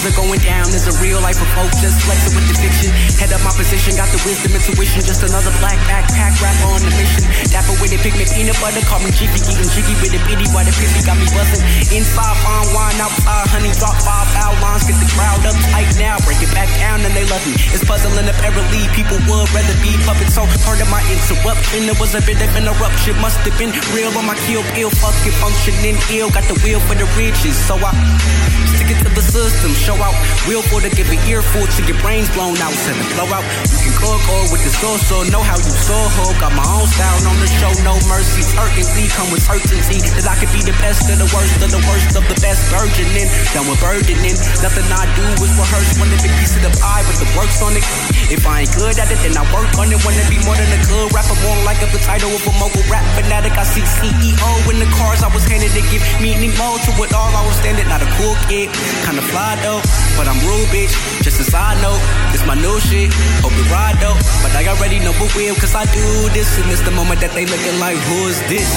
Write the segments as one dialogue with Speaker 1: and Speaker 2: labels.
Speaker 1: niggas it going down. There's a real life of hope, just flexing with the fiction. Head up my position, got the wisdom, intuition. Just another black backpack rapper on the mission. Dapper with it, pigment, peanut butter. Call me Jiffy, getting jiggy with the pity. Why the pissy got me buzzing. Inside, fine wine, outside, honey. Drop five foul lines, get the crowd up tight now. Break it back down and they love me. It's puzzling apparently. People would rather be puppets. So part of my interruption, it was a bit of interruption. Must have been real on my kill, ill, fucking functioning ill. Got the wheel for the riches, so I stick it to the system. Show out, real for to give an earful to your brains blown out. Send a blow out. You can cook or with the sauce, so know how you saw her. Got my own style on the show, no mercy. Certainty come with certainty that I could be the best of the worst of the worst of the best. Virgining, done with burdening. Nothing I do is rehearse. One big piece of the pie with the works on it. If I ain't good at it, then I work on it. Wanna be more than a good rapper, more like the title of a mobile rap fanatic. I see CEO in the cars I was handed to give meaning more to it all. I was standing, not a cool kid. Kinda fly though, but I'm rude, bitch. Just as I know, this my new shit. Hope it ride though, but I already know what will, cause I do this. And it's the moment that they looking like, who is this?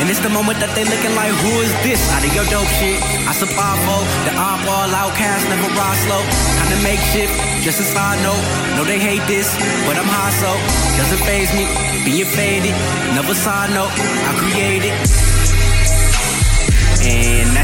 Speaker 1: And it's the moment that they looking like, who is this? Out of your dope shit, I supply for the oddball outcast, never rise slow. Kinda makeshift, just a side note. Know they hate this, but I'm high so doesn't phase me. Being faded, never side note. I created.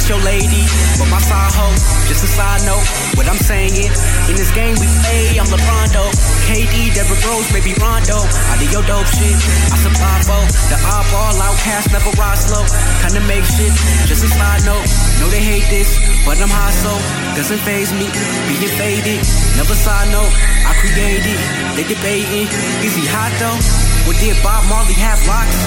Speaker 1: That's your lady, but my side hoe, just a side note. What I'm saying, in this game we play, I'm LeBron though. KD, Derrick Rose, maybe Rondo. I do your dope shit, I supply for the oddball outcast, never rise slow. Kinda make shit, just a side note. Know they hate this, but I'm high so doesn't phase me. Being faded, never side note. I created, they debating, is he hot though? Or did Bob Marley have locks?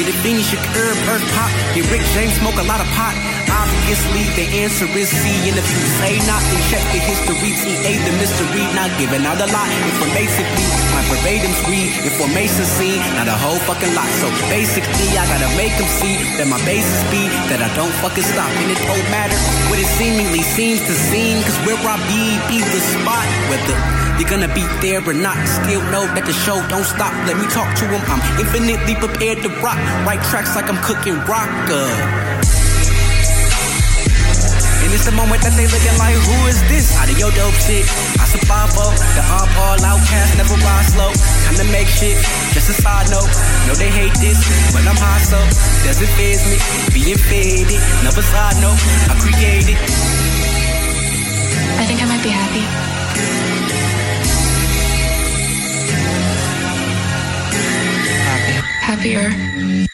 Speaker 1: Did finish your curb, birth pop? Did Rick James smoke a lot of pot? Obviously, the answer is C. And if you say not, then check the history. TA, the mystery, not giving out a lot. Informatively, my verbatims read information see, not a whole fucking lot. So basically, I gotta make them see that my basis be that I don't fucking stop. And it don't matter what it seemingly seems to seem, cause where I be, be the spot. Whether you're gonna be there or not, still know that the show don't stop. Let me talk to him. I'm infinitely prepared to rock. Right tracks like I'm cooking rock. And it's the moment that they looking like, who is this? Out of your dope shit, I supply for the oddball outcast, never rise slow. Kinda make shit, just a side note. Know they hate this, but I'm high so doesn't phase me. Being faded, never side note. I created.
Speaker 2: I think I might be.
Speaker 3: Happy.
Speaker 2: Happier.